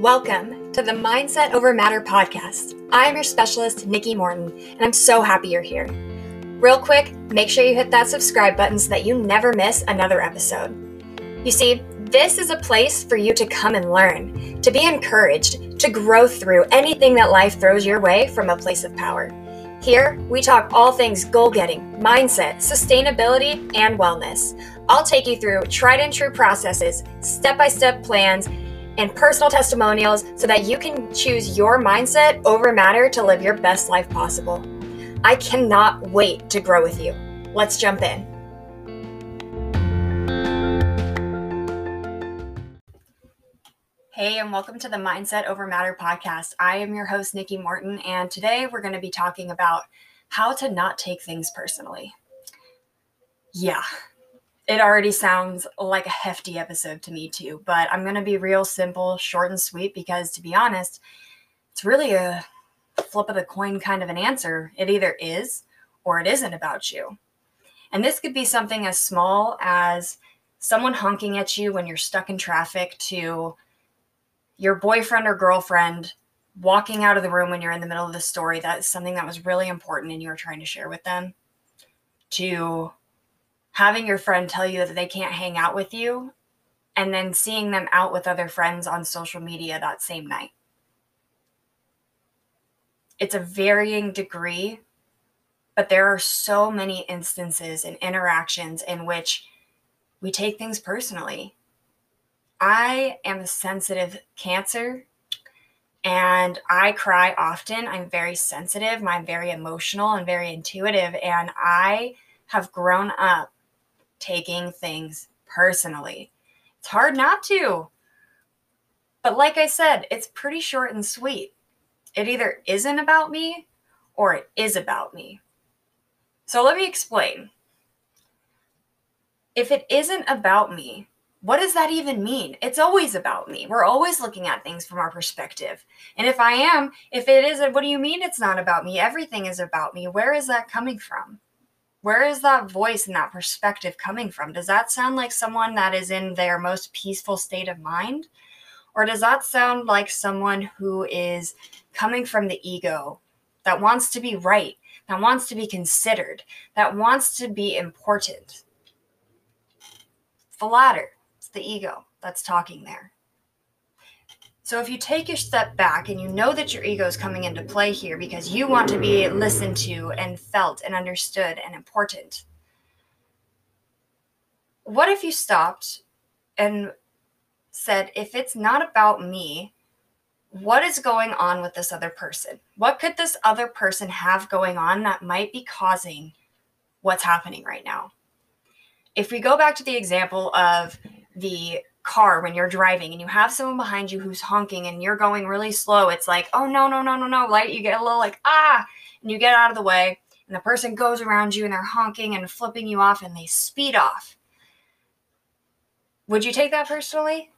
Welcome to the Mindset Over Matter podcast. I am your specialist, Nikki Morton, and I'm so happy you're here. Real quick, make sure you hit that subscribe button so that you never miss another episode. You see, this is a place for you to come and learn, to be encouraged, to grow through anything that life throws your way from a place of power. Here, we talk all things goal getting, mindset, sustainability, and wellness. I'll take you through tried and true processes, step by step plans, and personal testimonials so that you can choose your mindset over matter to live your best life possible. I cannot wait to grow with you. Let's jump in. Hey, and welcome to the Mindset Over Matter podcast. I am your host, Nikki Morton, and today we're going to be talking about how to not take things personally. Yeah, it already sounds like a hefty episode to me, too, but I'm going to be real simple, short, and sweet because, to be honest, it's really a flip of the coin kind of an answer. It either is or it isn't about you. And this could be something as small as someone honking at you when you're stuck in traffic to your boyfriend or girlfriend walking out of the room when you're in the middle of the story that's something that was really important and you were trying to share with them to having your friend tell you that they can't hang out with you and then seeing them out with other friends on social media that same night it's a varying degree but there are so many instances and interactions in which we take things personally I am a sensitive cancer and I cry often. I'm very sensitive, I'm very emotional and very intuitive. And I have grown up taking things personally. It's hard not to. But like I said, it's pretty short and sweet. It either isn't about me or it is about me. So let me explain. If it isn't about me, what does that even mean? It's always about me. We're always looking at things from our perspective. And if I am, if it isn't, what do you mean it's not about me? Everything is about me. Where is that coming from? Where is that voice and that perspective coming from? Does that sound like someone that is in their most peaceful state of mind? Or does that sound like someone who is coming from the ego that wants to be right, that wants to be considered, that wants to be important? The latter it's the ego that's talking there. So if you take your step back and you know that your ego is coming into play here because you want to be listened to and felt and understood and important, what if you stopped and said, if it's not about me, what is going on with this other person? What could this other person have going on that might be causing what's happening right now? If we go back to the example of the car when you're driving and you have someone behind you who's honking and you're going really slow, it's like, oh no, no, no, no, no. Like you get a little like, ah, and you get out of the way, and the person goes around you and they're honking and flipping you off and they speed off. Would you take that personally?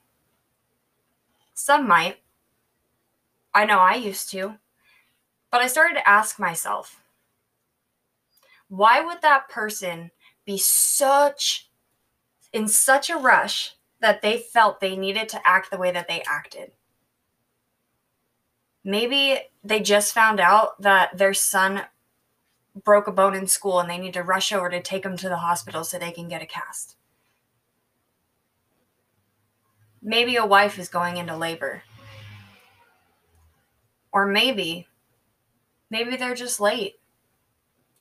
Some might. I know I used to. But I started to ask myself, why would that person be such in such a rush that they felt they needed to act the way that they acted. Maybe they just found out that their son broke a bone in school and they need to rush over to take him to the hospital so they can get a cast. Maybe a wife is going into labor. Or maybe, maybe they're just late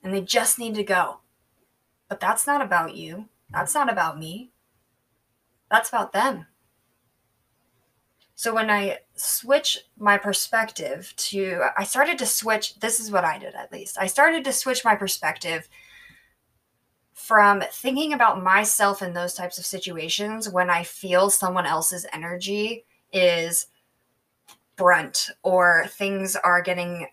and they just need to go. But that's not about you. That's not about me. That's about them. So when I switch my perspective to, I started to switch, this is what I did at least. I started to switch my perspective from thinking about myself in those types of situations when I feel someone else's energy is brunt or things are getting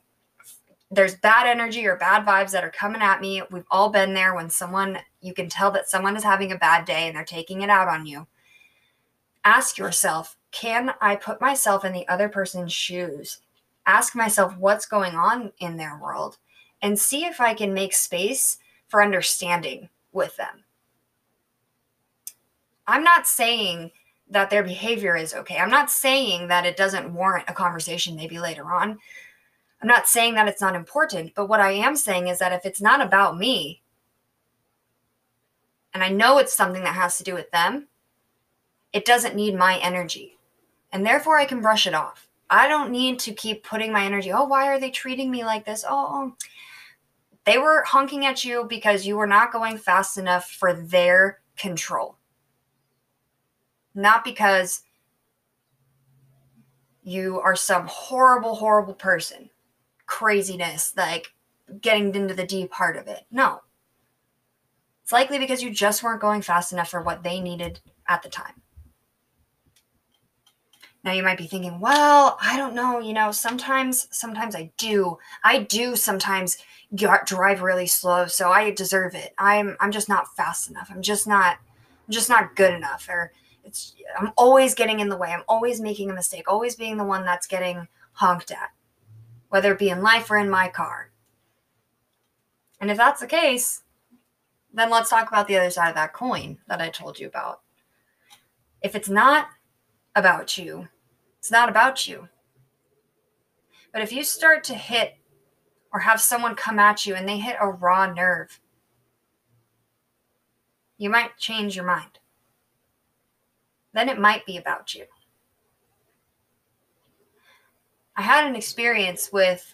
there's bad energy or bad vibes that are coming at me. We've all been there when someone, you can tell that someone is having a bad day and they're taking it out on you. Ask yourself, can I put myself in the other person's shoes? Ask myself what's going on in their world and see if I can make space for understanding with them. I'm not saying that their behavior is okay. I'm not saying that it doesn't warrant a conversation maybe later on. I'm not saying that it's not important, but what I am saying is that if it's not about me, and I know it's something that has to do with them, it doesn't need my energy. And therefore, I can brush it off. I don't need to keep putting my energy, oh, why are they treating me like this? Oh, oh, they were honking at you because you were not going fast enough for their control. Not because you are some horrible, horrible person, craziness, like getting into the deep part of it. No. It's likely because you just weren't going fast enough for what they needed at the time. Now you might be thinking, well, I don't know, you know, sometimes sometimes I do. I do sometimes get, drive really slow, so I deserve it. I'm I'm just not fast enough. I'm just not I'm just not good enough or it's I'm always getting in the way. I'm always making a mistake, always being the one that's getting honked at. Whether it be in life or in my car. And if that's the case, then let's talk about the other side of that coin that I told you about. If it's not about you, it's not about you. But if you start to hit or have someone come at you and they hit a raw nerve, you might change your mind. Then it might be about you. I had an experience with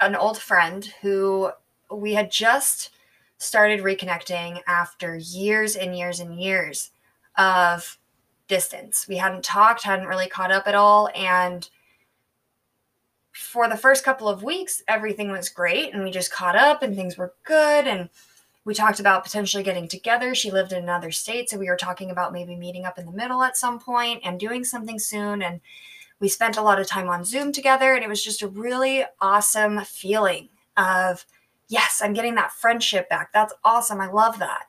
an old friend who we had just started reconnecting after years and years and years of distance. We hadn't talked, hadn't really caught up at all. And for the first couple of weeks, everything was great. And we just caught up and things were good. And we talked about potentially getting together. She lived in another state. So we were talking about maybe meeting up in the middle at some point and doing something soon. And we spent a lot of time on Zoom together. And it was just a really awesome feeling of, yes, I'm getting that friendship back. That's awesome. I love that.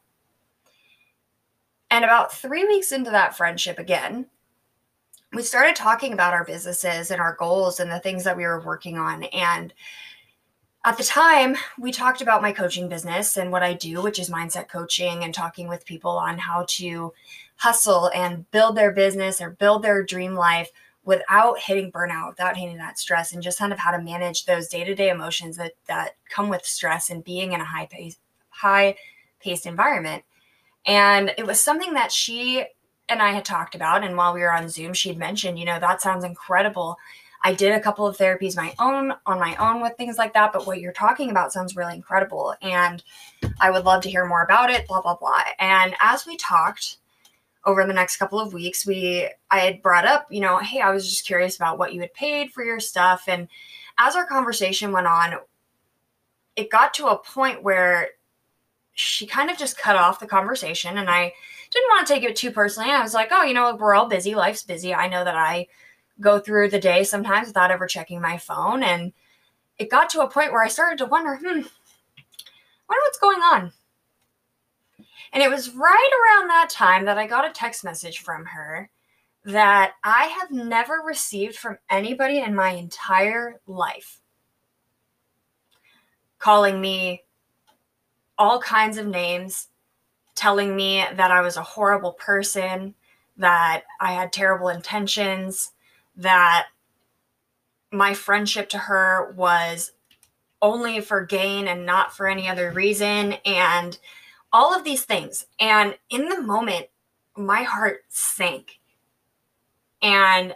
And about three weeks into that friendship again, we started talking about our businesses and our goals and the things that we were working on. And at the time, we talked about my coaching business and what I do, which is mindset coaching and talking with people on how to hustle and build their business or build their dream life without hitting burnout, without hitting that stress, and just kind of how to manage those day-to-day emotions that that come with stress and being in a high pace, high paced environment. And it was something that she and I had talked about. And while we were on Zoom, she'd mentioned, you know, that sounds incredible. I did a couple of therapies my own on my own with things like that, but what you're talking about sounds really incredible. And I would love to hear more about it, blah, blah, blah. And as we talked over the next couple of weeks, we I had brought up, you know, hey, I was just curious about what you had paid for your stuff. And as our conversation went on, it got to a point where she kind of just cut off the conversation and I didn't want to take it too personally. I was like, oh, you know, we're all busy. Life's busy. I know that I go through the day sometimes without ever checking my phone. And it got to a point where I started to wonder, hmm, wonder what's going on. And it was right around that time that I got a text message from her that I have never received from anybody in my entire life. Calling me all kinds of names telling me that I was a horrible person, that I had terrible intentions, that my friendship to her was only for gain and not for any other reason, and all of these things. And in the moment, my heart sank. And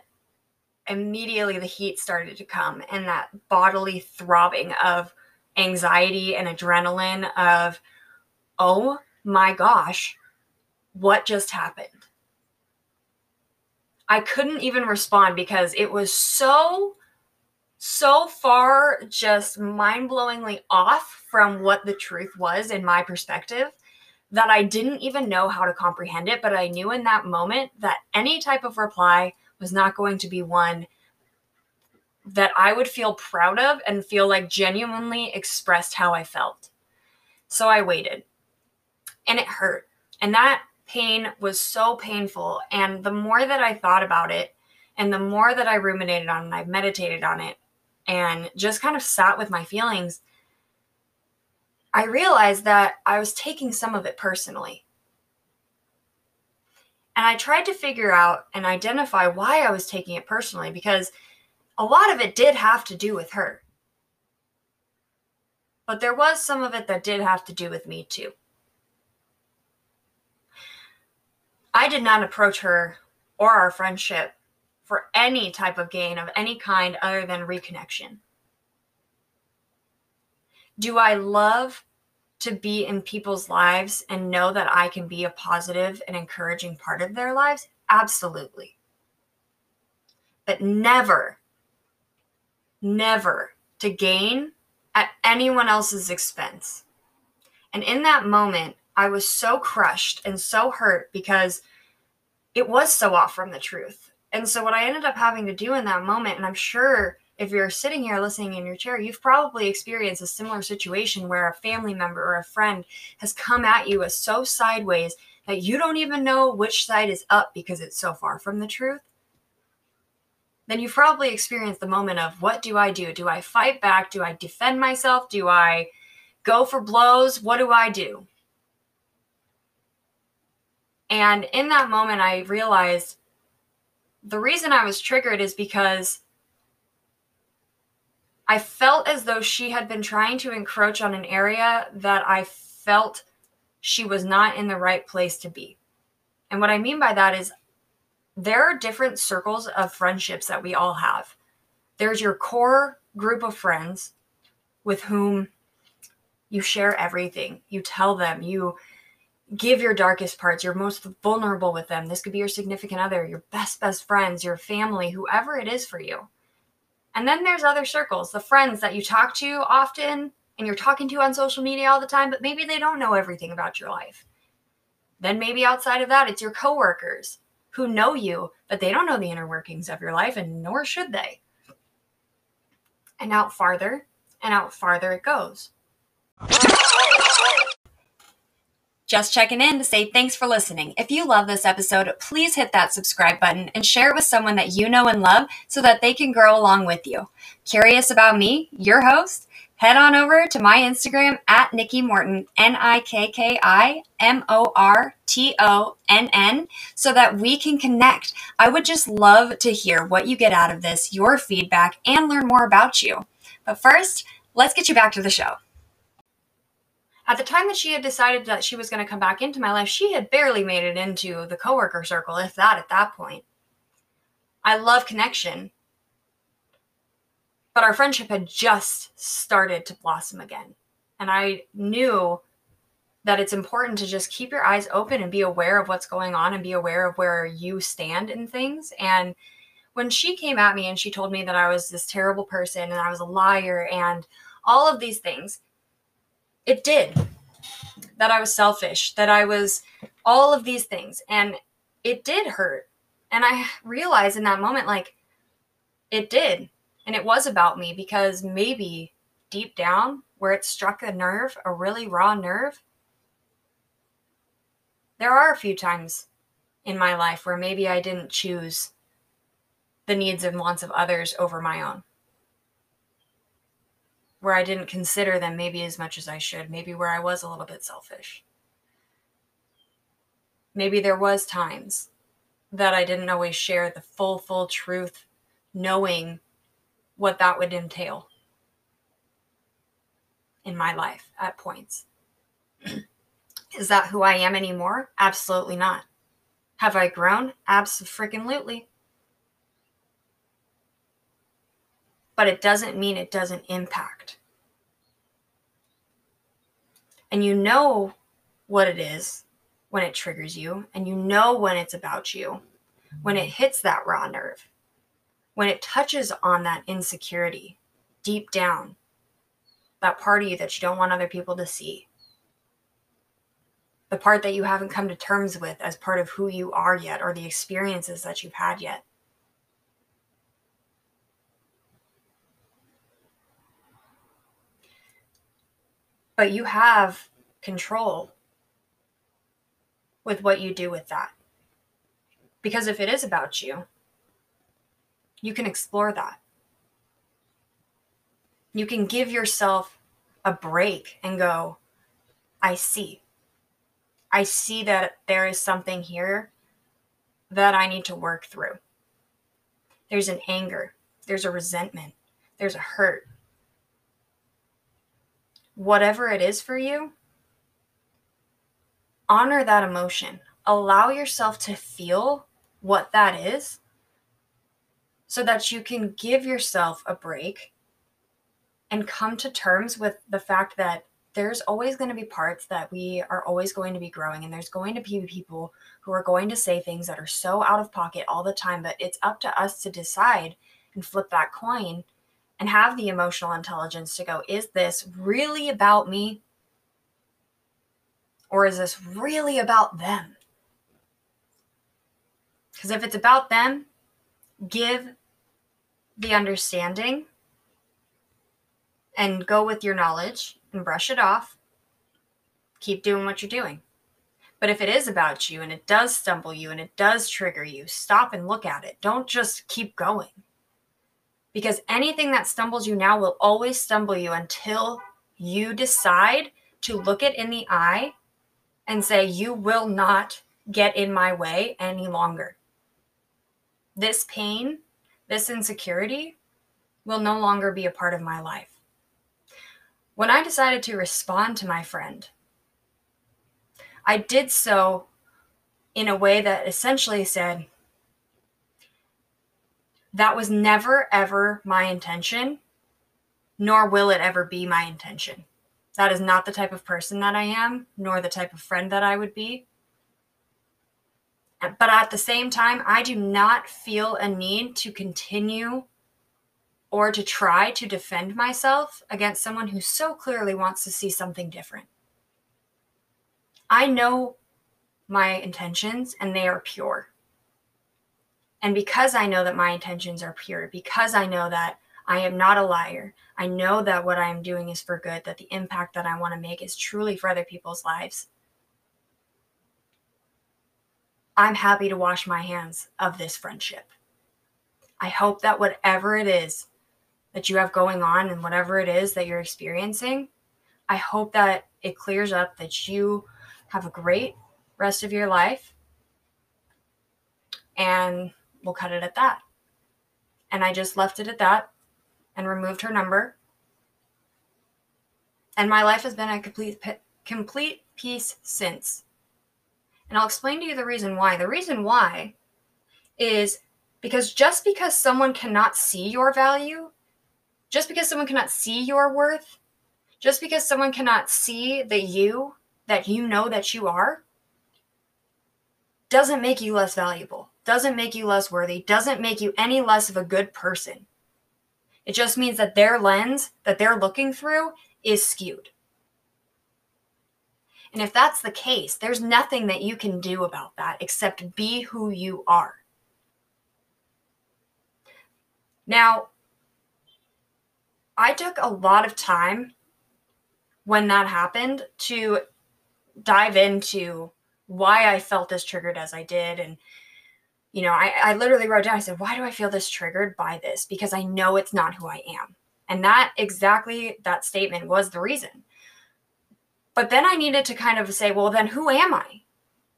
immediately the heat started to come, and that bodily throbbing of anxiety and adrenaline of, oh my gosh, what just happened? I couldn't even respond because it was so, so far just mind blowingly off from what the truth was in my perspective that I didn't even know how to comprehend it. But I knew in that moment that any type of reply was not going to be one that I would feel proud of and feel like genuinely expressed how I felt. So I waited and it hurt. And that pain was so painful. And the more that I thought about it and the more that I ruminated on it, and I meditated on it and just kind of sat with my feelings, I realized that I was taking some of it personally. And I tried to figure out and identify why I was taking it personally because a lot of it did have to do with her. But there was some of it that did have to do with me too. I did not approach her or our friendship for any type of gain of any kind other than reconnection. Do I love to be in people's lives and know that I can be a positive and encouraging part of their lives? Absolutely. But never, never to gain at anyone else's expense. And in that moment, I was so crushed and so hurt because it was so off from the truth. And so, what I ended up having to do in that moment, and I'm sure if you're sitting here listening in your chair, you've probably experienced a similar situation where a family member or a friend has come at you as so sideways that you don't even know which side is up because it's so far from the truth. Then you've probably experienced the moment of what do I do? Do I fight back? Do I defend myself? Do I go for blows? What do I do? And in that moment, I realized the reason I was triggered is because I felt as though she had been trying to encroach on an area that I felt she was not in the right place to be. And what I mean by that is there are different circles of friendships that we all have. There's your core group of friends with whom you share everything. You tell them, you give your darkest parts, you're most vulnerable with them. This could be your significant other, your best, best friends, your family, whoever it is for you. And then there's other circles, the friends that you talk to often and you're talking to on social media all the time, but maybe they don't know everything about your life. Then maybe outside of that, it's your coworkers who know you, but they don't know the inner workings of your life, and nor should they. And out farther and out farther it goes. Just checking in to say thanks for listening. If you love this episode, please hit that subscribe button and share it with someone that you know and love so that they can grow along with you. Curious about me, your host? Head on over to my Instagram at Nikki Morton, N I K K I M O R T O N N, so that we can connect. I would just love to hear what you get out of this, your feedback, and learn more about you. But first, let's get you back to the show. At the time that she had decided that she was going to come back into my life, she had barely made it into the coworker circle, if that at that point. I love connection, but our friendship had just started to blossom again. And I knew that it's important to just keep your eyes open and be aware of what's going on and be aware of where you stand in things. And when she came at me and she told me that I was this terrible person and I was a liar and all of these things, it did. That I was selfish, that I was all of these things. And it did hurt. And I realized in that moment, like, it did. And it was about me because maybe deep down, where it struck a nerve, a really raw nerve, there are a few times in my life where maybe I didn't choose the needs and wants of others over my own where I didn't consider them maybe as much as I should, maybe where I was a little bit selfish. Maybe there was times that I didn't always share the full full truth knowing what that would entail in my life at points. Is that who I am anymore? Absolutely not. Have I grown? Absolutely. but it doesn't mean it doesn't impact. And you know what it is when it triggers you, and you know when it's about you, when it hits that raw nerve, when it touches on that insecurity deep down, that part of you that you don't want other people to see, the part that you haven't come to terms with as part of who you are yet, or the experiences that you've had yet. but you have control with what you do with that. Because if it is about you, you can explore that. You can give yourself a break and go, I see. I see that there is something here that I need to work through. There's an anger, there's a resentment, there's a hurt. Whatever it is for you, honor that emotion. Allow yourself to feel what that is so that you can give yourself a break and come to terms with the fact that there's always going to be parts that we are always going to be growing and there's going to be people who are going to say things that are so out of pocket all the time but it's up to us to decide and flip that coin and have the emotional intelligence to go is this really about me? Or is this really about them? Because if it's about them give the understanding and go with your knowledge and brush it off. Keep doing what you're doing. But if it is about you and it does stumble you and it does trigger you, stop and look at it. Don't just keep going. Because anything that stumbles you now will always stumble you until you decide to look it in the eye and say, You will not get in my way any longer. This pain, this insecurity will no longer be a part of my life. When I decided to respond to my friend, I did so in a way that essentially said, That was never, ever my intention, nor will it ever be my intention. That is not the type of person that I am, nor the type of friend that I would be. But at the same time, I do not feel a need to continue or to try to defend myself against someone who so clearly wants to see something different. I know my intentions and they are pure. And because I know that my intentions are pure, because I know that I am not a liar, I know that what I am doing is for good, that the impact that I want to make is truly for other people's lives. I'm happy to wash my hands of this friendship. I hope that whatever it is that you have going on and whatever it is that you're experiencing, I hope that it clears up, that you have a great rest of your life. And we'll cut it at that. And I just left it at that and removed her number. And my life has been a complete complete peace since. And I'll explain to you the reason why. The reason why is because just because someone cannot see your value just because someone cannot see your worth, just because someone cannot see the you that you know that you are, doesn't make you less valuable, doesn't make you less worthy, doesn't make you any less of a good person. It just means that their lens that they're looking through is skewed. And if that's the case, there's nothing that you can do about that except be who you are. Now, I took a lot of time when that happened to dive into why I felt as triggered as I did. And, you know, I, I literally wrote down, I said, why do I feel this triggered by this? Because I know it's not who I am. And that exactly that statement was the reason. But then I needed to kind of say, well, then who am I?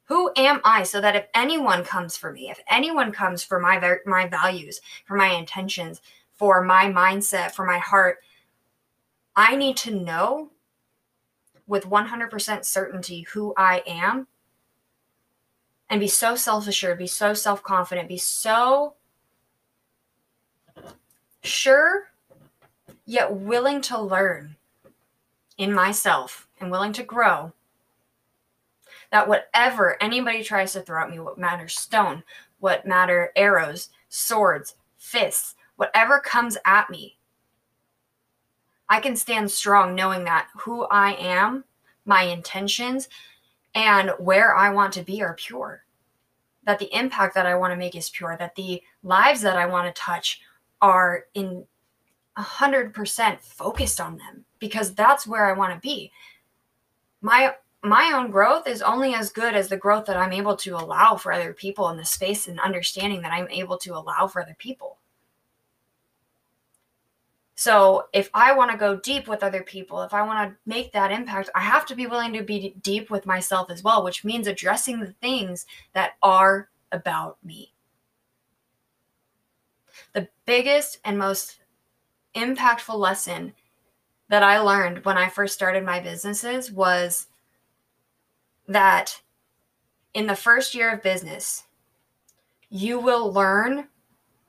Who am I? So that if anyone comes for me, if anyone comes for my my values, for my intentions, for my mindset, for my heart, I need to know with 100% certainty who I am and be so self assured, be so self confident, be so sure, yet willing to learn in myself and willing to grow. That whatever anybody tries to throw at me, what matter stone, what matter arrows, swords, fists, whatever comes at me, I can stand strong knowing that who I am, my intentions, and where I want to be are pure. That the impact that I want to make is pure. That the lives that I want to touch are in 100% focused on them because that's where I want to be. My my own growth is only as good as the growth that I'm able to allow for other people in the space and understanding that I'm able to allow for other people. So if I want to go deep with other people, if I want to make that impact, I have to be willing to be deep with myself as well, which means addressing the things that are about me. The biggest and most impactful lesson that I learned when I first started my businesses was that in the first year of business, you will learn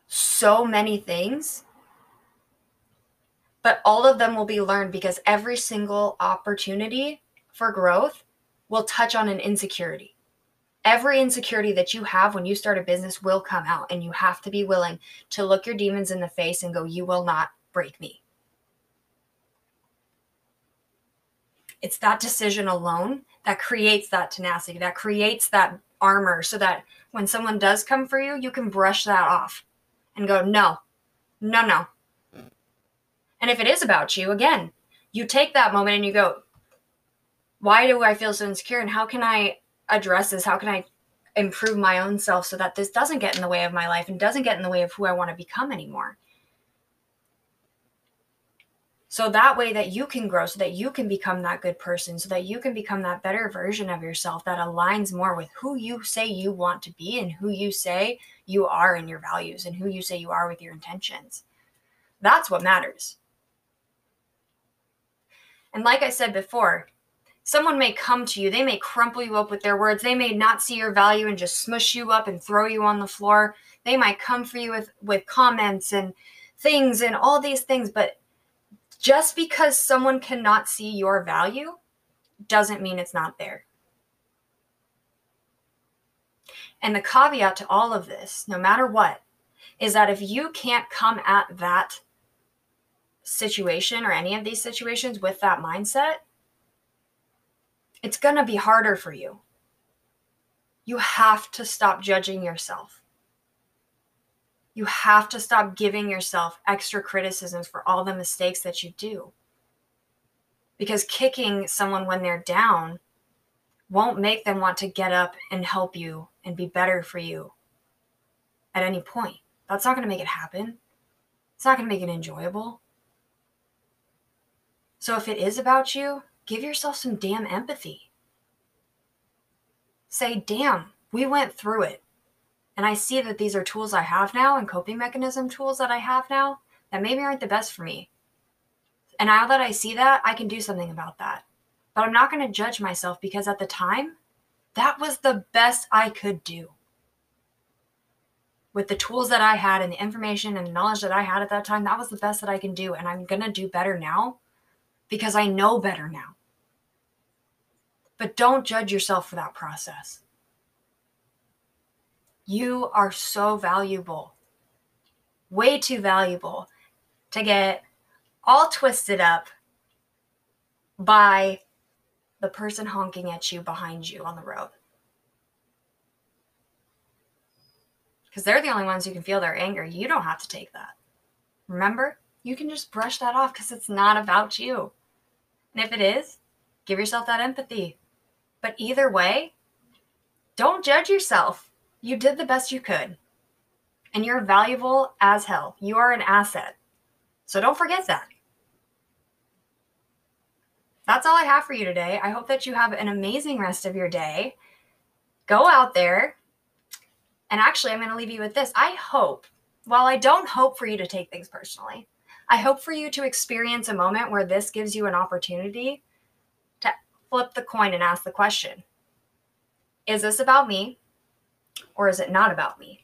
so many things, but all of them will be learned because every single opportunity for growth will touch on an insecurity. Every insecurity that you have when you start a business will come out, and you have to be willing to look your demons in the face and go, You will not break me. It's that decision alone that creates that tenacity, that creates that armor so that when someone does come for you, you can brush that off and go, no, no, no. And if it is about you, again, you take that moment and you go, why do I feel so insecure? And how can I address this? How can I improve my own self so that this doesn't get in the way of my life and doesn't get in the way of who I want to become anymore? So that way that you can grow, so that you can become that good person, so that you can become that better version of yourself that aligns more with who you say you want to be and who you say you are in your values and who you say you are with your intentions. That's what matters. And like I said before, someone may come to you, they may crumple you up with their words, they may not see your value and just smush you up and throw you on the floor. They might come for you with with comments and things and all these things, but just because someone cannot see your value doesn't mean it's not there. And the caveat to all of this, no matter what, is that if you can't come at that situation or any of these situations with that mindset, it's going to be harder for you. You have to stop judging yourself you have to stop giving yourself extra criticisms for all the mistakes that you do. Because kicking someone when they're down won't make them want to get up and help you and be better for you at any point. That's not going to make it happen. It's not going to make it enjoyable. So if it is about you, give yourself some damn empathy. Say, damn, we went through it and I see that these are tools I have now and coping mechanism tools that I have now that maybe aren't the best for me. And now that I see that, I can do something about that. But I'm not going to judge myself because at the time, that was the best I could do. With the tools that I had and the information and the knowledge that I had at that time, that was the best that I can do. And I'm going to do better now because I know better now. But don't judge yourself for that process. You are so valuable, way too valuable to get all twisted up by the person honking at you behind you on the road. Because they're the only ones who can feel their anger. You don't have to take that. Remember, you can just brush that off because it's not about you. And if it is, give yourself that empathy. But either way, don't judge yourself. You did the best you could. And you're valuable as hell. You are an asset. So don't forget that. That's all I have for you today. I hope that you have an amazing rest of your day. Go out there. And actually, I'm going to leave you with this. I hope, while I don't hope for you to take things personally, I hope for you to experience a moment where this gives you an opportunity to flip the coin and ask the question Is this about me? Or is it not about me?